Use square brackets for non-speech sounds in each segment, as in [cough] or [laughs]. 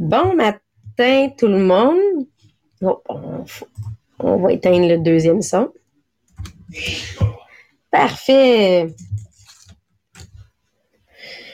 Bon matin tout le monde. Oh, on, va éteindre le deuxième son. Parfait.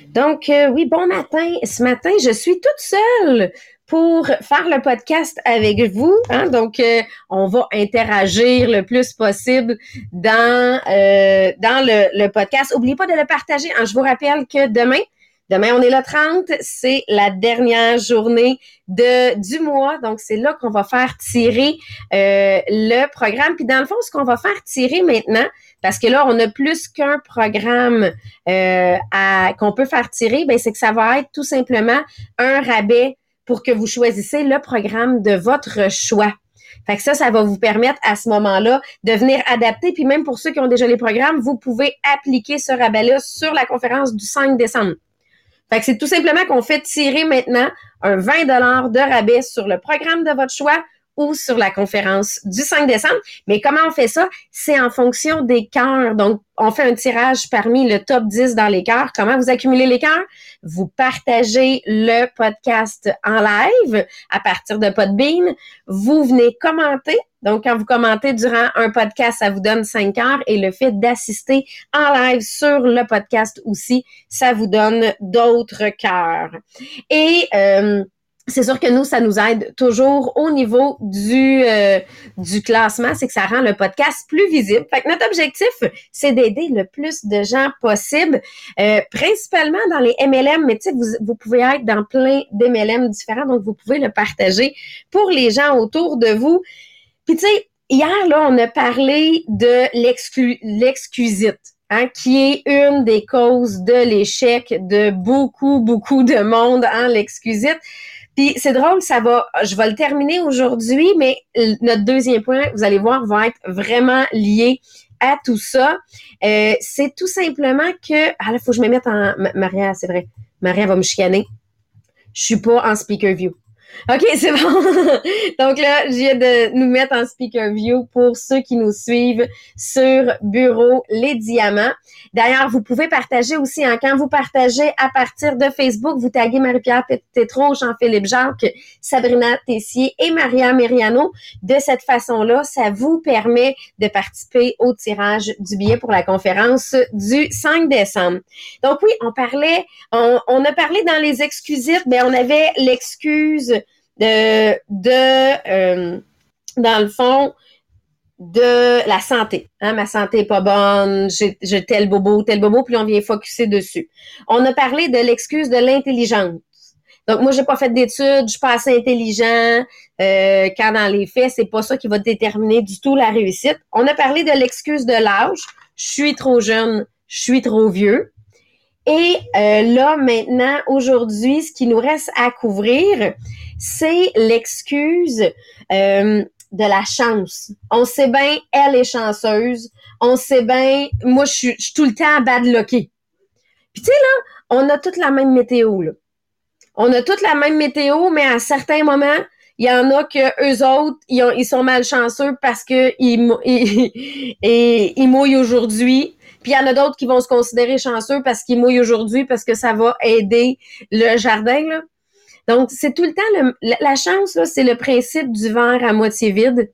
Donc, euh, oui, bon matin. Ce matin, je suis toute seule pour faire le podcast avec vous. Hein? Donc, euh, on va interagir le plus possible dans, euh, le podcast. N'oubliez pas de le partager. Hein? Je vous rappelle que demain, Demain, on est le 30, c'est la dernière journée de du mois, donc c'est là qu'on va faire tirer euh, le programme. Puis dans le fond, ce qu'on va faire tirer maintenant, parce que là, on a plus qu'un programme euh, qu'on peut faire tirer, ben c'est que ça va être tout simplement un rabais pour que vous choisissez le programme de votre choix. Fait que ça, ça va vous permettre à ce moment-là de venir adapter. Puis même pour ceux qui ont déjà les programmes, vous pouvez appliquer ce rabais-là sur la conférence du 5 décembre. Fait que c'est tout simplement qu'on fait tirer maintenant un 20 de rabais sur le programme de votre choix ou sur la conférence du 5 décembre. Mais comment on fait ça? C'est en fonction des cœurs. Donc, on fait un tirage parmi le top 10 dans les cœurs. Comment vous accumulez les cœurs? Vous partagez le podcast en live à partir de Podbean. Vous venez commenter. Donc, quand vous commentez durant un podcast, ça vous donne 5 heures et le fait d'assister en live sur le podcast aussi, ça vous donne d'autres cœurs. Et euh, c'est sûr que nous, ça nous aide toujours au niveau du, euh, du classement, c'est que ça rend le podcast plus visible. Fait que notre objectif, c'est d'aider le plus de gens possible, euh, principalement dans les MLM, mais tu sais, vous, vous pouvez être dans plein d'MLM différents, donc vous pouvez le partager pour les gens autour de vous. Puis tu sais, hier, là, on a parlé de l'excusite. Hein, qui est une des causes de l'échec de beaucoup, beaucoup de monde, hein, l'excusite. Puis c'est drôle, ça va, je vais le terminer aujourd'hui, mais notre deuxième point, vous allez voir, va être vraiment lié à tout ça. Euh, c'est tout simplement que, ah là, faut que je me mette en, Maria, c'est vrai, Maria va me chicaner. Je suis pas en speaker view. OK, [laughs] c'est bon. Donc là, je viens de nous mettre en speaker view pour ceux qui nous suivent sur Bureau Les Diamants. D'ailleurs, vous pouvez partager aussi, hein, quand vous partagez à partir de Facebook, vous taguez Marie-Pierre Tétro, Jean-Philippe Jacques, Sabrina Tessier et Maria Meriano. De cette façon-là, ça vous permet de participer au tirage du billet pour la conférence du 5 décembre. Donc oui, on parlait, on, on a parlé dans les excuses, mais on avait l'excuse de, de euh, dans le fond, de la santé. Hein, ma santé est pas bonne, j'ai tel bobo, tel bobo, puis on vient focuser dessus. On a parlé de l'excuse de l'intelligence. Donc, moi, j'ai pas fait d'études, je suis pas assez intelligent, euh, quand dans les faits, c'est pas ça qui va déterminer du tout la réussite. On a parlé de l'excuse de l'âge. Je suis trop jeune, je suis trop vieux. Et euh, là, maintenant, aujourd'hui, ce qui nous reste à couvrir, c'est l'excuse euh, de la chance. On sait bien, elle est chanceuse. On sait bien, moi, je suis, tout le temps à lucky. Puis tu sais, là, on a toute la même météo, là. On a toute la même météo, mais à certains moments, il y en a que eux autres, ils, ont, ils sont parce que ils, ils, [laughs] ils mouillent aujourd'hui. Puis il y en a d'autres qui vont se considérer chanceux parce qu'ils mouillent aujourd'hui parce que ça va aider le jardin. Là. Donc, c'est tout le temps le, la chance, c'est le principe du verre à moitié vide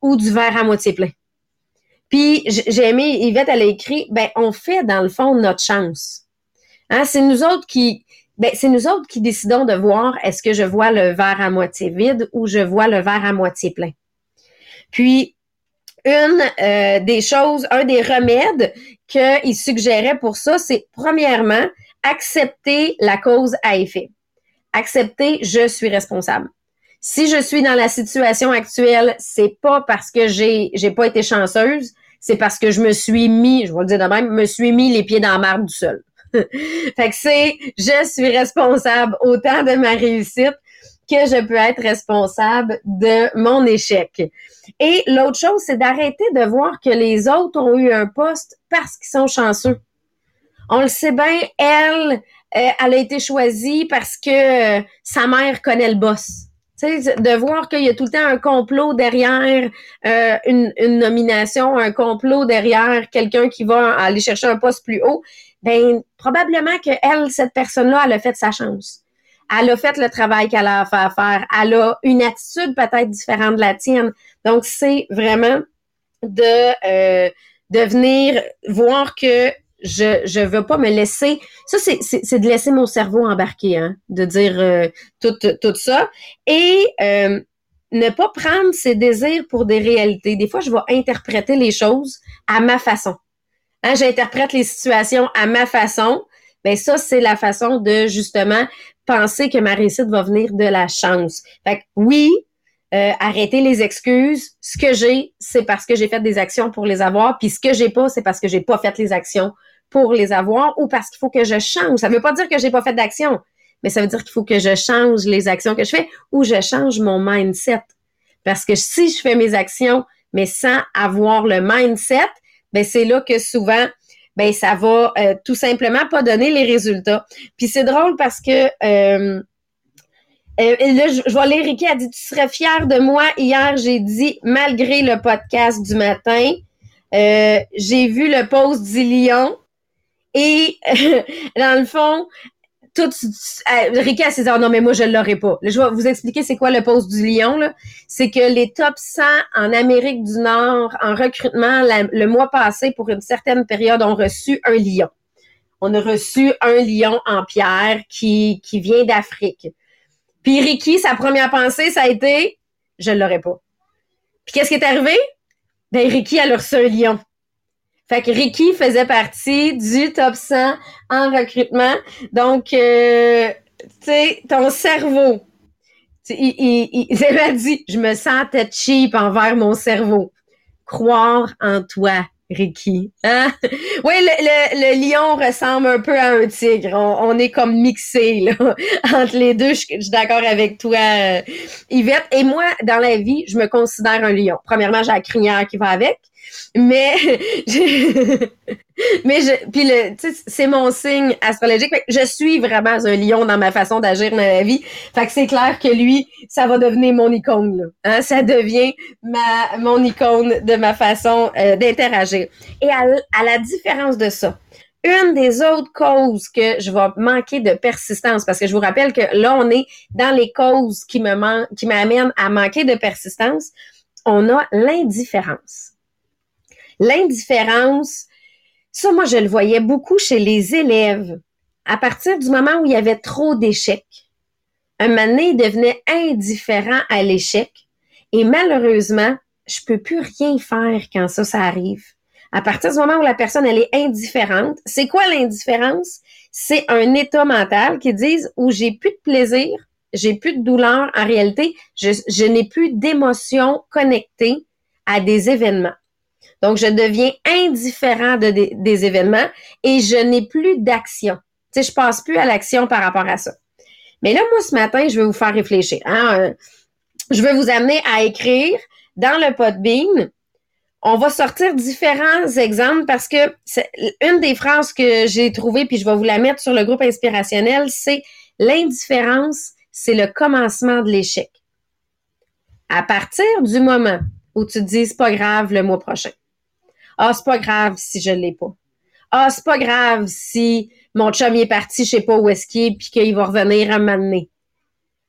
ou du verre à moitié plein. Puis j'ai aimé, Yvette, elle a écrit, ben, on fait dans le fond notre chance. Hein, c'est nous autres qui, ben, c'est nous autres qui décidons de voir est-ce que je vois le verre à moitié vide ou je vois le verre à moitié plein. Puis, une euh, des choses, un des remèdes qu'il suggérait pour ça, c'est premièrement, accepter la cause à effet. Accepter, je suis responsable. Si je suis dans la situation actuelle, c'est pas parce que j'ai j'ai pas été chanceuse, c'est parce que je me suis mis, je vais le dire de même, me suis mis les pieds dans la marde du seul. [laughs] fait que c'est je suis responsable autant de ma réussite que je peux être responsable de mon échec. Et l'autre chose, c'est d'arrêter de voir que les autres ont eu un poste parce qu'ils sont chanceux. On le sait bien, elle, euh, elle a été choisie parce que euh, sa mère connaît le boss. sais, de voir qu'il y a tout le temps un complot derrière euh, une, une, nomination, un complot derrière quelqu'un qui va aller chercher un poste plus haut, ben probablement que elle, cette personne-là, elle a fait sa chance Elle a fait le travail qu'elle a à faire. Elle a une attitude peut-être différente de la tienne. Donc, c'est vraiment de, euh, de venir voir que je je veux pas me laisser. Ça c'est de laisser mon cerveau embarquer hein de dire euh, tout tout ça. Et euh, ne pas prendre ses désirs pour des réalités. Des fois je vais interpréter les choses à ma façon. Hein, j'interprète les situations à ma façon. Ben ça c'est la façon de justement penser que ma réussite va venir de la chance fait que oui euh, arrêter les excuses. Ce que j'ai, c'est parce que j'ai fait des actions pour les avoir, puis ce que j'ai pas, c'est parce que j'ai pas fait les actions pour les avoir ou parce qu'il faut que je change. Ça veut pas dire que j'ai pas fait d'action, mais ça veut dire qu'il faut que je change les actions que je fais ou je change mon mindset. Parce que si je fais mes actions, mais sans avoir le mindset, ben c'est là que souvent, ben ça va euh, tout simplement pas donner les résultats. Puis c'est drôle parce que euh, euh là, je, vois lire Ricky a dit Tu serais fier de moi. Hier, j'ai dit, malgré le podcast du matin, j'ai vu le post du lion et [laughs] dans le fond, tout, Ricky a dit, oh non, mais moi, je ne l'aurai pas. je vais vous expliquer c'est quoi le poste du lion. C'est que les top 100 en Amérique du Nord en recrutement le mois passé, pour une certaine période, ont reçu un lion. On a reçu un lion en pierre qui, qui vient d'Afrique. Puis Ricky, sa première pensée, ça a été, je ne l'aurai pas. Puis qu'est-ce qui est arrivé? Ben, Ricky, a reçu un lion. Fait que Ricky faisait partie du top 100 en recrutement. Donc, euh, tu sais, ton cerveau, il, il, [laughs] dit, je me sentais cheap envers mon cerveau. Croire en toi, Ricky. [laughs] Hein? Oui, le, lion ressemble un peu à un tigre. On, est comme mixé [laughs] entre les deux. Je, suis d'accord avec toi, euh, Yvette. Et moi, dans la vie, je me considère un lion. Premièrement, j'ai la crinière qui va avec. Mais, [laughs] mais je, puis le, c'est mon signe astrologique. je suis vraiment un lion dans ma façon d'agir dans la vie. Fait que c'est clair que lui, ça va devenir mon icône. Hein? Ça devient ma, mon icône de ma façon euh, d'interagir. Et à, à la différence de ça, une des autres causes que je vais manquer de persistance, parce que je vous rappelle que là, on est dans les causes qui me qui m'amènent à manquer de persistance, on a l'indifférence. L'indifférence, ça, moi, je le voyais beaucoup chez les élèves. À partir du moment où il y avait trop d'échecs, un moment devenait indifférent à l'échec. Et malheureusement, je peux plus rien faire quand ça, ça arrive. À partir du moment où la personne, elle est indifférente, c'est quoi l'indifférence? C'est un état mental qui dise où j'ai plus de plaisir, j'ai plus de douleur. En réalité, je, je n'ai plus d'émotion connectée à des événements. Donc, je deviens indifférent de, des événements et je n'ai plus d'action. Tu sais, je passe plus à l'action par rapport à ça. Mais là, moi, ce matin, je vais vous faire réfléchir. Hein? Euh, je vais vous amener à écrire dans le Podbean. On va sortir différents exemples parce que une des phrases que j'ai trouvées, puis je vais vous la mettre sur le groupe inspirationnel, c'est l'indifférence, c'est le commencement de l'échec. À partir du moment où tu te dis c'est pas grave le mois prochain, ah, c'est pas grave si je l'ai pas. Ah, c'est pas grave si mon chum est parti, je sais pas où est-ce qu'il est, puis qu'il va revenir à m'amener.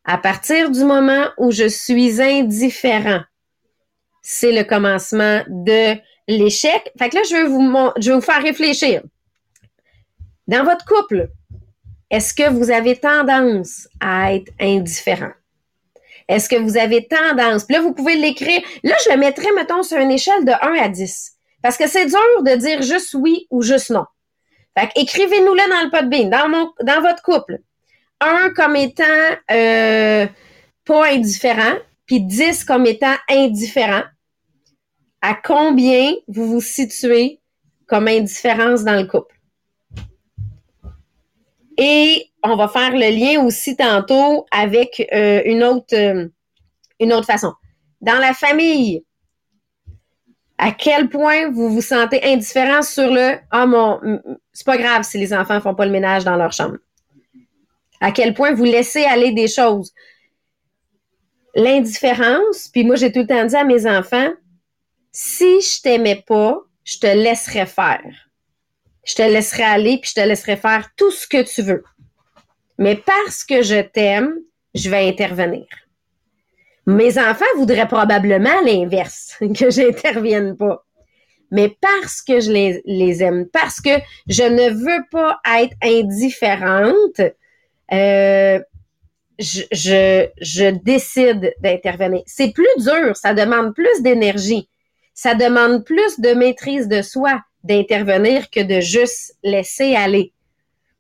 À partir du moment où je suis indifférent, c'est le commencement de l'échec. Fait que là, je vais vous, vous faire réfléchir. Dans votre couple, est-ce que vous avez tendance à être indifférent? Est-ce que vous avez tendance? Puis là, vous pouvez l'écrire. Là, je le mettrais, mettons, sur une échelle de 1 à 10. Parce que c'est dur de dire juste oui ou juste non. Fait écrivez-nous-le dans le podbean, dans mon, dans votre couple. Un comme étant euh, pas indifférent, puis dix comme étant indifférent. À combien vous vous situez comme indifférence dans le couple? Et on va faire le lien aussi tantôt avec euh, une autre euh, une autre façon. Dans la famille, à quel point vous vous sentez indifférent sur le ah mon c'est pas grave si les enfants font pas le ménage dans leur chambre. À quel point vous laissez aller des choses. L'indifférence, puis moi j'ai tout le temps dit à mes enfants si je t'aimais pas, je te laisserais faire. Je te laisserais aller puis je te laisserais faire tout ce que tu veux. Mais parce que je t'aime, je vais intervenir. Mes enfants voudraient probablement l'inverse, [laughs] que j'intervienne pas. Mais parce que je les, aime, parce que je ne veux pas être indifférente, euh, je décide d'intervenir. C'est plus dur, ça demande plus d'énergie, ça demande plus de maîtrise de soi d'intervenir que de juste laisser aller.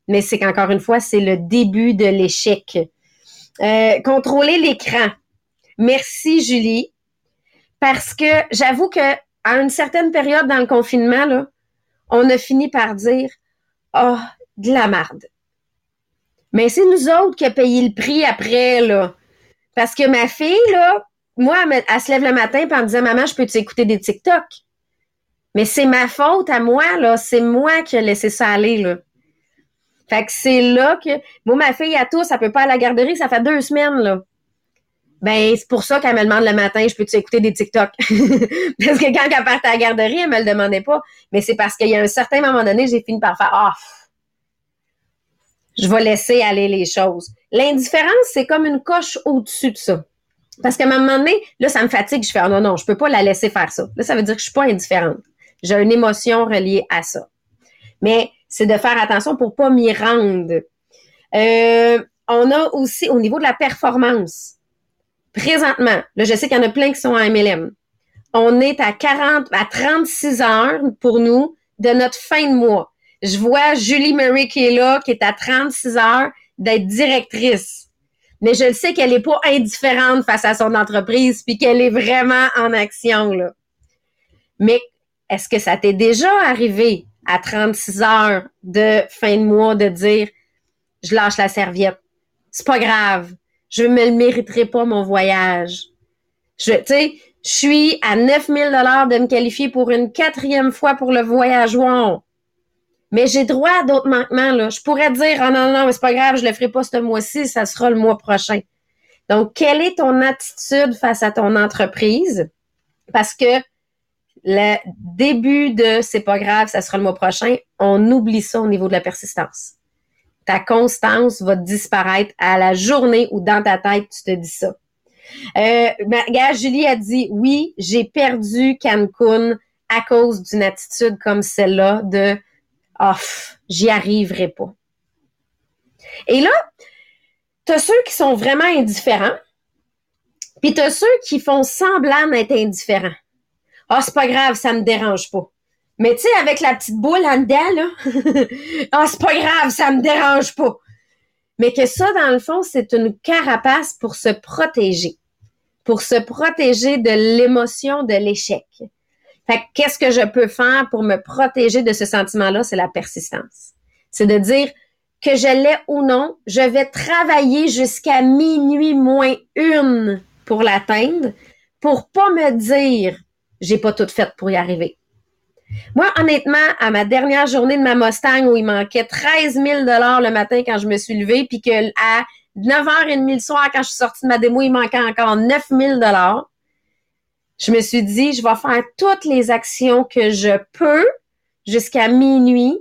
Mais c'est qu'encore une fois, c'est le début de l'échec. Euh, contrôler l'écran. Merci, Julie. Parce que j'avoue que à une certaine période dans le confinement, on a fini par dire oh, de la marde. Mais c'est nous autres qui avons payé le prix après, là. Parce que ma fille, là, moi, elle, se lève le matin et me disait Maman, je peux t'écouter des TikTok? Mais c'est ma faute à moi, là. C'est moi qui ai laissé ça aller. Fait que c'est là que. Moi, ma fille, à tous, ça peut pas à la garderie, ça fait deux semaines. Ben, c'est pour ça qu'elle me demande le matin, je peux-tu écouter des TikTok? [laughs] parce que quand elle partait à la garderie, elle me le demandait pas. Mais c'est parce qu'il y a un certain moment donné, j'ai fini par faire, ah, je vais laisser aller les choses. L'indifférence, c'est comme une coche au-dessus de ça. Parce qu'à un moment donné, là, ça me fatigue. Je fais, oh non, non, je peux pas la laisser faire ça. Là, ça veut dire que je suis pas indifférente. J'ai une émotion reliée à ça. Mais c'est de faire attention pour pas m'y rendre. Euh, on a aussi, au niveau de la performance, présentement, là, je sais qu'il y en a plein qui sont en MLM. On est à 40, à 36 heures pour nous de notre fin de mois. Je vois Julie Murray qui est là, qui est à 36 heures d'être directrice. Mais je le sais qu'elle n'est pas indifférente face à son entreprise, puis qu'elle est vraiment en action, là. Mais est-ce que ça t'est déjà arrivé à 36 heures de fin de mois de dire, je lâche la serviette? C'est pas grave je me le mériterai pas mon voyage. Je, tu sais, je suis à 9000 dollars de me qualifier pour une quatrième fois pour le voyage. Mais j'ai droit à d'autres manquements, là. Je pourrais dire, oh non, non, mais c'est pas grave, je le ferai pas ce mois-ci, ça sera le mois prochain. Donc, quelle est ton attitude face à ton entreprise? Parce que le début de c'est pas grave, ça sera le mois prochain, on oublie ça au niveau de la persistance ta constance va disparaître à la journée où dans ta tête, tu te dis ça. Euh, Julie a dit oui, j'ai perdu Cancun à cause d'une attitude comme celle-là de off, j'y arriverai pas. Et là, tu as ceux qui sont vraiment indifférents, puis tu as ceux qui font semblant d'être indifférents. Ah, oh, c'est pas grave, ça me dérange pas. Mais tu sais, avec la petite boule en dedans, là, [laughs] ah, c'est pas grave, ça me dérange pas. Mais que ça, dans le fond, c'est une carapace pour se protéger. Pour se protéger de l'émotion de l'échec. Fait qu'est-ce que je peux faire pour me protéger de ce sentiment-là? C'est la persistance. C'est de dire que je l'ai ou non, je vais travailler jusqu'à minuit moins une pour l'atteindre pour pas me dire j'ai pas tout fait pour y arriver. Moi, honnêtement, à ma dernière journée de ma Mustang où il manquait 13 000 le matin quand je me suis levée, puis que à 9h30 le soir, quand je suis sortie de ma démo, il manquait encore 9 000 je me suis dit, je vais faire toutes les actions que je peux jusqu'à minuit,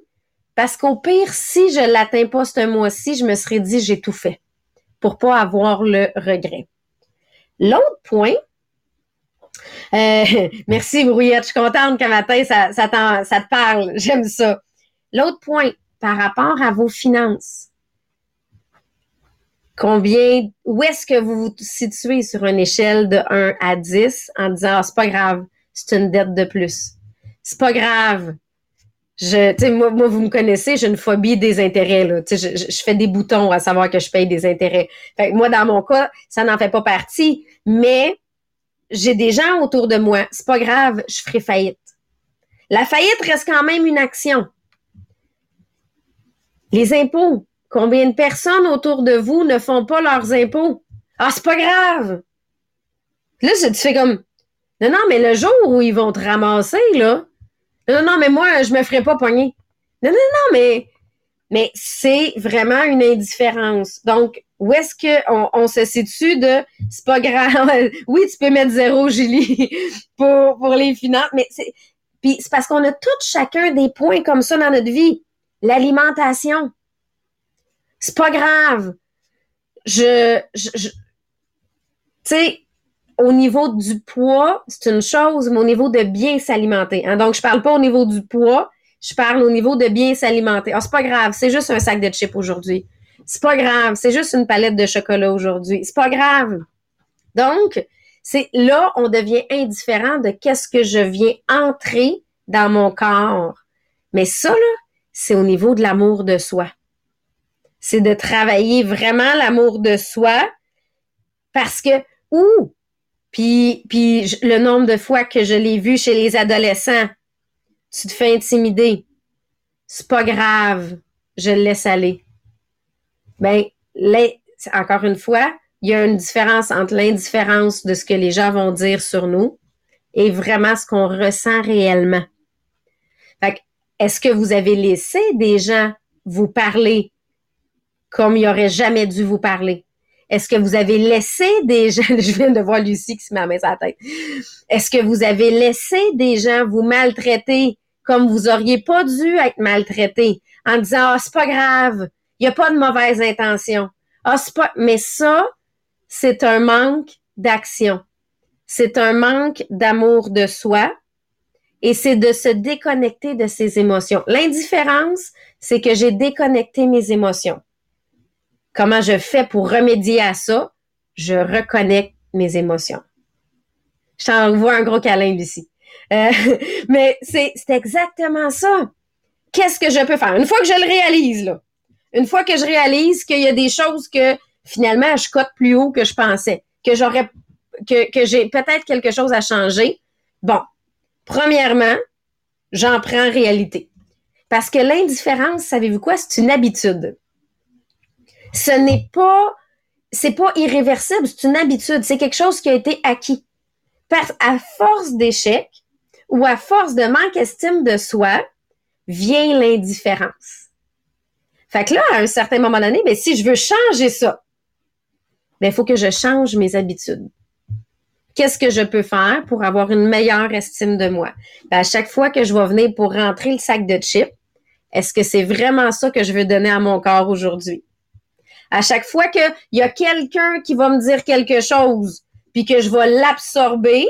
parce qu'au pire, si je l'atteins pas ce mois-ci, je me serais dit, j'ai tout fait pour pas avoir le regret. L'autre point, euh, [laughs] merci, Brouillette. Je suis contente qu'un matin, ça, ça, ça te parle. [laughs] J'aime ça. L'autre point, par rapport à vos finances. Combien, où est-ce que vous vous situez sur une échelle de 1 à 10 en disant, ah, c'est pas grave, c'est une dette de plus. C'est pas grave. Je, moi, moi, vous me connaissez, j'ai une phobie des intérêts. Là. Je, je, je, fais des boutons à savoir que je paye des intérêts. Fait moi, dans mon cas, ça n'en fait pas partie. Mais j'ai des gens autour de moi, c'est pas grave, je ferai faillite. La faillite reste quand même une action. Les impôts, combien de personnes autour de vous ne font pas leurs impôts? Ah, c'est pas grave. Là, tu fais comme, non, non, mais le jour où ils vont te ramasser, là, non, non, mais moi, je me ferai pas pogner. Non, non, non, mais, mais c'est vraiment une indifférence. Donc, où est-ce qu'on on se situe de c'est pas grave. [laughs] oui, tu peux mettre zéro, Julie, [laughs] pour, pour les finances, mais c'est. Puis c'est parce qu'on a tous chacun des points comme ça dans notre vie. L'alimentation. C'est pas grave. Je, je, tu sais, au niveau du poids, c'est une chose, mais au niveau de bien s'alimenter. Hein? Donc, je parle pas au niveau du poids, je parle au niveau de bien s'alimenter. Ah, c'est pas grave, c'est juste un sac de chips aujourd'hui. C'est pas grave, c'est juste une palette de chocolat aujourd'hui. C'est pas grave. Donc, c'est là, on devient indifférent de qu'est-ce que je viens entrer dans mon corps. Mais ça, là, c'est au niveau de l'amour de soi. C'est de travailler vraiment l'amour de soi parce que, ouh, puis, puis le nombre de fois que je l'ai vu chez les adolescents, tu te fais intimider. C'est pas grave, je le laisse aller. Ben, encore une fois, il y a une différence entre l'indifférence de ce que les gens vont dire sur nous et vraiment ce qu'on ressent réellement. Fait est-ce que vous avez laissé des gens vous parler comme il aurait jamais dû vous parler? Est-ce que vous avez laissé des gens, [laughs] je viens de voir Lucie qui se met à sa tête. Est-ce que vous avez laissé des gens vous maltraiter comme vous auriez pas dû être maltraité en disant, ah, c'est pas grave, il n'y a pas de mauvaise intention. Ah, c'est pas, mais ça, c'est un manque d'action. C'est un manque d'amour de soi et c'est de se déconnecter de ses émotions. L'indifférence, c'est que j'ai déconnecté mes émotions. Comment je fais pour remédier à ça? Je reconnecte mes émotions. Je t'envoie un gros câlin, Lucie. Euh, [laughs] mais c'est exactement ça. Qu'est-ce que je peux faire? Une fois que je le réalise, une fois que je réalise qu'il y a des choses que finalement je cote plus haut que je pensais, que j'aurais, que, j'ai peut-être quelque chose à changer, bon, premièrement, j'en prends réalité. Parce que l'indifférence, savez-vous quoi? C'est une habitude ce n'est pas, c'est pas irréversible, c'est une habitude, c'est quelque chose qui a été acquis. Parce à force d'échec ou à force de manque d'estime de soi, vient l'indifférence. Fait que là, à un certain moment donné, ben, si je veux changer ça, ben, il faut que je change mes habitudes. Qu'est-ce que je peux faire pour avoir une meilleure estime de moi? Ben, à chaque fois que je vais venir pour rentrer le sac de chips, est-ce que c'est vraiment ça que je veux donner à mon corps aujourd'hui? À chaque fois qu'il y a quelqu'un qui va me dire quelque chose, puis que je vais l'absorber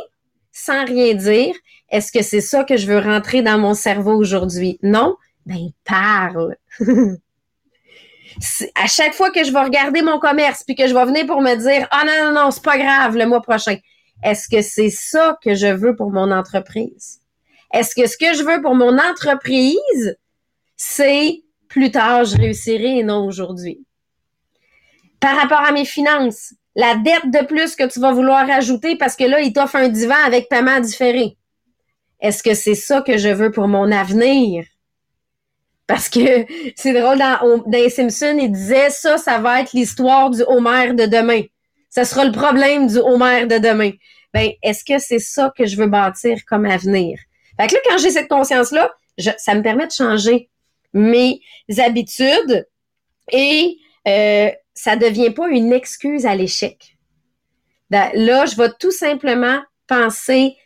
sans rien dire, est-ce que c'est ça que je veux rentrer dans mon cerveau aujourd'hui? Non? Ben, parle. [laughs] à chaque fois que je vais regarder mon commerce, puis que je vais venir pour me dire, ah non, non, non, c'est pas grave le mois prochain. Est-ce que c'est ça que je veux pour mon entreprise? Est-ce que ce que je veux pour mon entreprise, c'est plus tard, je réussirai et non aujourd'hui? par rapport à mes finances, la dette de plus que tu vas vouloir ajouter parce que là, il t'offre un divan avec paiement différé. Est-ce que c'est ça que je veux pour mon avenir? Parce que [laughs] c'est drôle, dans, dans Simpson, il disait ça, ça va être l'histoire du Homer de demain. Ça sera le problème du Homer de demain. Ben, est-ce que c'est ça que je veux bâtir comme avenir? Fait que là, quand j'ai cette conscience-là, ça me permet de changer mes habitudes et euh, ça devient pas une excuse à l'échec. Ben, là, je vais tout simplement penser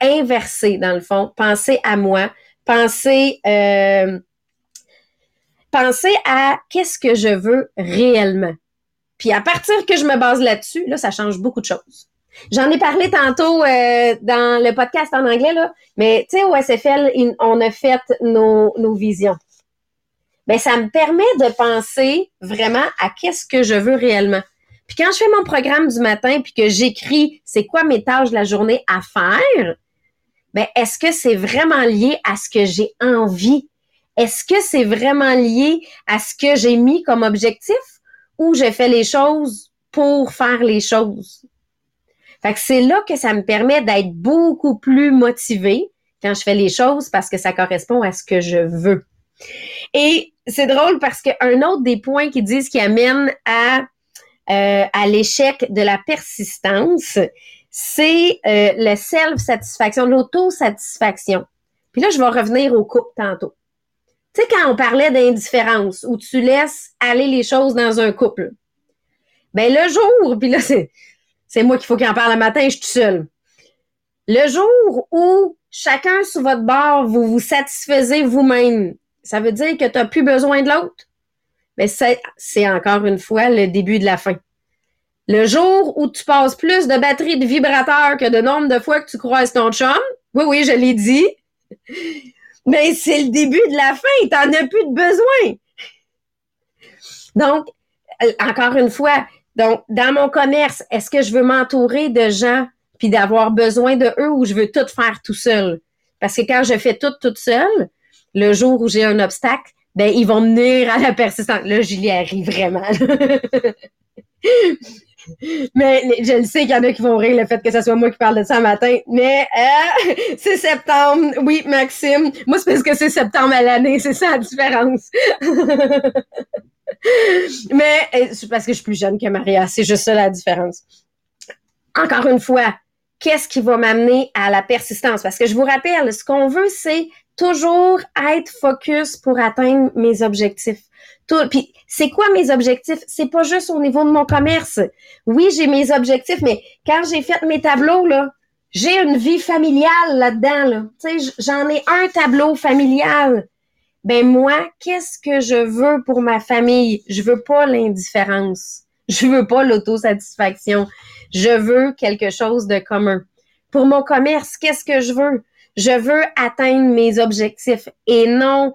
inverser, dans le fond, penser à moi, penser, euh, penser à qu'est-ce que je veux réellement. Puis à partir que je me base là-dessus, là, ça change beaucoup de choses. J'en ai parlé tantôt euh, dans le podcast en anglais, là, mais tu sais, au SFL, on a fait nos, visions ben ça me permet de penser vraiment à qu'est-ce que je veux réellement. Puis quand je fais mon programme du matin puis que j'écris c'est quoi mes tâches de la journée à faire, ben est-ce que c'est vraiment lié à ce que j'ai envie? Est-ce que c'est vraiment lié à ce que j'ai mis comme objectif ou j'ai fait les choses pour faire les choses? Fait que c'est là que ça me permet d'être beaucoup plus motivée quand je fais les choses parce que ça correspond à ce que je veux. Et c'est drôle parce qu'un autre des points qui disent qui amène à, euh, à l'échec de la persistance, c'est euh, le self-satisfaction, l'auto-satisfaction. Puis là, je vais revenir au couple tantôt. Tu sais, quand on parlait d'indifférence, où tu laisses aller les choses dans un couple, ben le jour, puis là, c'est, moi qu'il faut qu'il en parle le matin, je suis tout seul. Le jour où chacun sur votre bord, vous vous satisfaisez vous-même, ça veut dire que tu n'as plus besoin de l'autre? Mais c'est encore une fois le début de la fin. Le jour où tu passes plus de batterie de vibrateur que de nombre de fois que tu croises ton chum, oui, oui, je l'ai dit, [laughs] mais c'est le début de la fin, t'en as plus de besoin. Donc, euh, encore une fois, donc, dans mon commerce, est-ce que je veux m'entourer de gens puis d'avoir besoin de eux ou je veux tout faire tout seul? Parce que quand je fais tout toute seule, le jour où j'ai un obstacle, ben, ils vont venir à la persistance. Là, Julie arrive vraiment. [laughs] Mais je le sais qu'il y en a qui vont rire le fait que ce soit moi qui parle de ça matin. Mais euh, c'est septembre. Oui, Maxime. Moi, c'est parce que c'est septembre à l'année. C'est ça la différence. [laughs] Mais euh, c'est parce que je suis plus jeune que Maria. C'est juste ça la différence. Encore une fois, qu'est-ce qui va m'amener à la persistance? Parce que je vous rappelle, ce qu'on veut, c'est toujours être focus pour atteindre mes objectifs. Tout, puis c'est quoi mes objectifs? C'est pas juste au niveau de mon commerce. Oui, j'ai mes objectifs, mais quand j'ai fait mes tableaux, là, j'ai une vie familiale là-dedans. Là. Tu sais, j'en ai un tableau familial. Ben moi, qu'est-ce que je veux pour ma famille? Je veux pas l'indifférence. Je veux pas l'autosatisfaction. Je veux quelque chose de commun. Pour mon commerce, qu'est-ce que je veux? Je veux atteindre mes objectifs et non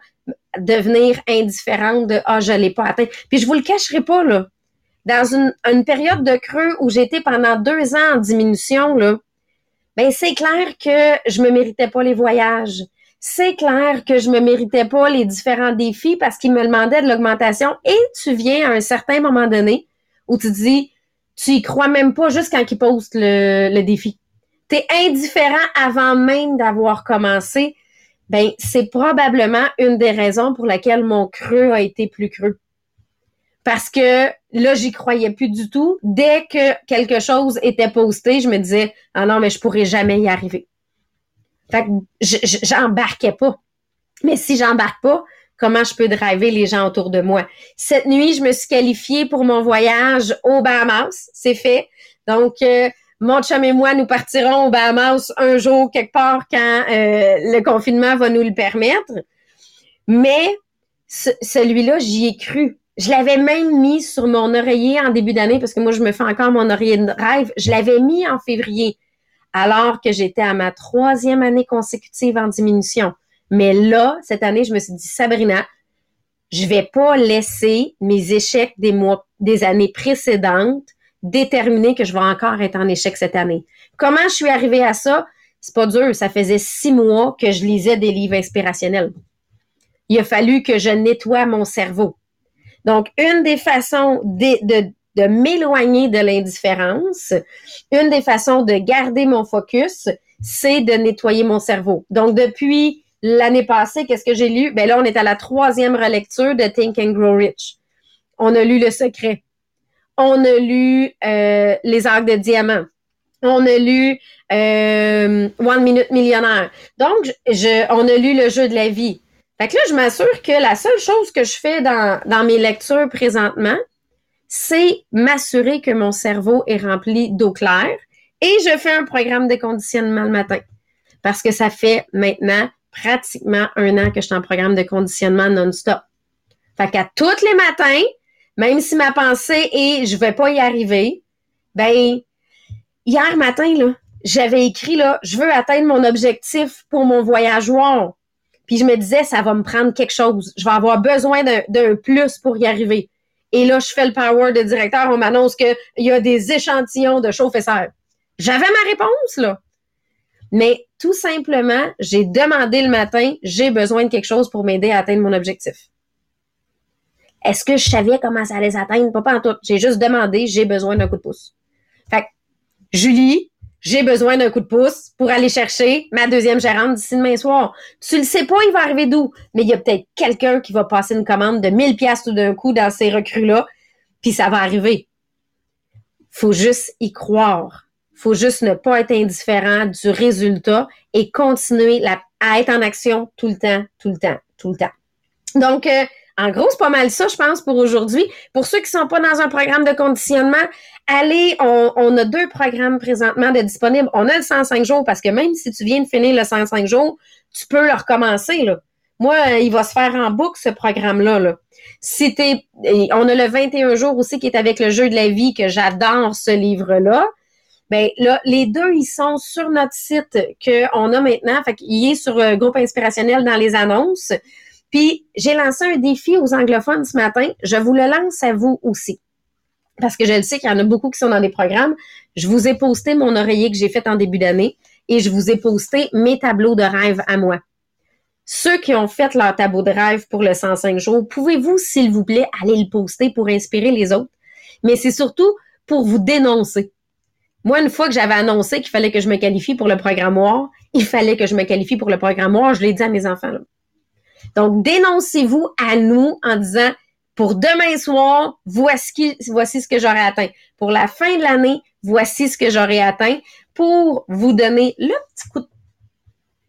devenir indifférente de ah je l'ai pas atteint. Puis je vous le cacherai pas là. Dans une, période de creux où j'étais pendant deux ans en diminution là, ben c'est clair que je me méritais pas les voyages. C'est clair que je me méritais pas les différents défis parce qu'ils me demandaient de l'augmentation. Et tu viens à un certain moment donné où tu dis, tu y crois même pas juste quand ils posent le, le défi. Tu indifférent avant même d'avoir commencé ben c'est probablement une des raisons pour laquelle mon creux a été plus creux. Parce que là, j'y croyais plus du tout. Dès que quelque chose était posté, je me disais Ah non, mais je pourrais jamais y arriver. Fait que j'embarquais pas. Mais si j'embarque pas, comment je peux driver les gens autour de moi? Cette nuit, je me suis qualifiée pour mon voyage au Bahamas. C'est fait. Donc, euh, mon chum et moi, nous partirons au Bahamas un jour quelque part quand euh, le confinement va nous le permettre. Mais celui-là, j'y ai cru. Je l'avais même mis sur mon oreiller en début d'année parce que moi, je me fais encore mon oreiller de rêve. Je l'avais mis en février alors que j'étais à ma troisième année consécutive en diminution. Mais là, cette année, je me suis dit, Sabrina, je vais pas laisser mes échecs des mois, des années précédentes déterminer que je vais encore être en échec cette année. Comment je suis arrivée à ça? C'est pas dur. Ça faisait six mois que je lisais des livres inspirationnels. Il a fallu que je nettoie mon cerveau. Donc, une des façons de, de, m'éloigner de l'indifférence, une des façons de garder mon focus, c'est de nettoyer mon cerveau. Donc, depuis l'année passée, qu'est-ce que j'ai lu? Ben là, on est à la troisième relecture de Think and Grow Rich. On a lu Le Secret on a lu euh, Les arcs de diamant. On a lu euh, One Minute Millionnaire. Donc, je, on a lu Le jeu de la vie. Fait que là, je m'assure que la seule chose que je fais dans, dans mes lectures présentement, c'est m'assurer que mon cerveau est rempli d'eau claire et je fais un programme de conditionnement le matin. Parce que ça fait maintenant pratiquement un an que je suis en programme de conditionnement non-stop. Fait qu'à tous les matins, même si ma pensée est je vais pas y arriver, ben hier matin là, j'avais écrit là, je veux atteindre mon objectif pour mon voyageoir. Puis je me disais ça va me prendre quelque chose, je vais avoir besoin d'un plus pour y arriver. Et là, je fais le power de directeur, on m'annonce qu'il y a des échantillons de chauffe J'avais ma réponse là. Mais tout simplement, j'ai demandé le matin, j'ai besoin de quelque chose pour m'aider à atteindre mon objectif. Est-ce que je savais comment ça allait les atteindre? Pas, pas en tout. J'ai juste demandé, j'ai besoin d'un coup de pouce. Fait que, Julie, j'ai besoin d'un coup de pouce pour aller chercher ma deuxième gérante d'ici demain soir. Tu le sais pas, il va arriver d'où, mais il y a peut-être quelqu'un qui va passer une commande de 1000 pièces tout d'un coup dans ces recrues-là, puis ça va arriver. Faut juste y croire. Faut juste ne pas être indifférent du résultat et continuer à être en action tout le temps, tout le temps, tout le temps. Donc, euh, en gros, c'est pas mal ça, je pense, pour aujourd'hui. Pour ceux qui sont pas dans un programme de conditionnement, allez, on, a deux programmes présentement de disponibles. On a le 105 jours parce que même si tu viens de finir le 105 jours, tu peux le recommencer, moi, il va se faire en boucle, ce programme-là. Là. Si t'es, on a le 21 jours aussi qui est avec le jeu de la vie, que j'adore ce livre-là. Ben là, les deux, ils sont sur notre site qu'on a maintenant. Fait est sur le groupe inspirationnel dans les annonces. Puis j'ai lancé un défi aux anglophones ce matin. Je vous le lance à vous aussi. Parce que je le sais qu'il y en a beaucoup qui sont dans des programmes. Je vous ai posté mon oreiller que j'ai fait en début d'année et je vous ai posté mes tableaux de rêve à moi. Ceux qui ont fait leur tableau de rêve pour le 105 jours, pouvez-vous, s'il vous plaît, aller le poster pour inspirer les autres? Mais c'est surtout pour vous dénoncer. Moi, une fois que j'avais annoncé qu'il fallait que je me qualifie pour le programme noir, il fallait que je me qualifie pour le programme noir. Je l'ai dit à mes enfants. Donc, dénoncez-vous à nous en disant, pour demain soir, voici, ce que j'aurai atteint. Pour la fin de l'année, voici ce que j'aurai atteint pour vous donner le petit coup de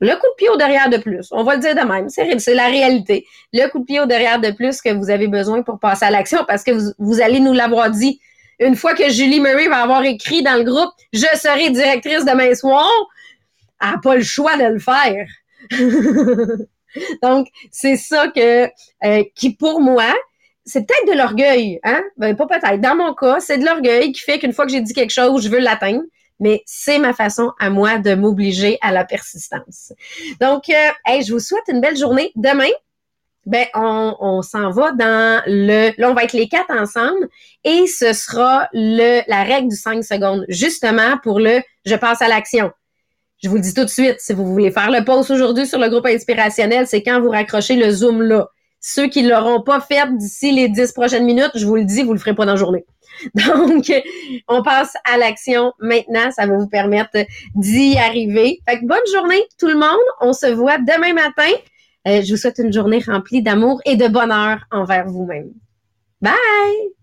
le coup de pied au derrière de plus. On va le dire de même. C'est la réalité. Le coup de pied au derrière de plus que vous avez besoin pour passer à l'action parce que vous, vous allez nous l'avoir dit. Une fois que Julie Murray va avoir écrit dans le groupe Je serai directrice demain soir, elle n'a pas le choix de le faire. [laughs] [laughs] Donc, c'est ça que euh, qui, pour moi, c'est peut-être de l'orgueil, hein? Ben, pas peut-être. Dans mon cas, c'est de l'orgueil qui fait qu'une fois que j'ai dit quelque chose, je veux l'atteindre. Mais c'est ma façon à moi de m'obliger à la persistance. Donc, euh, je vous souhaite une belle journée. Demain, ben, on, on s'en va dans le. Là, on va être les quatre ensemble et ce sera le la règle du 5 secondes, justement pour le je passe à l'action. Je vous le dis tout de suite, si vous voulez faire le post aujourd'hui sur le groupe inspirationnel, c'est quand vous raccrochez le Zoom là. Ceux qui ne l'auront pas fait d'ici les dix prochaines minutes, je vous le dis, vous le ferez pas dans la journée. [laughs] Donc, on passe à l'action maintenant. Ça va vous permettre d'y arriver. Fait que bonne journée tout le monde. On se voit demain matin. Euh, je vous souhaite une journée remplie d'amour et de bonheur envers vous-même. Bye!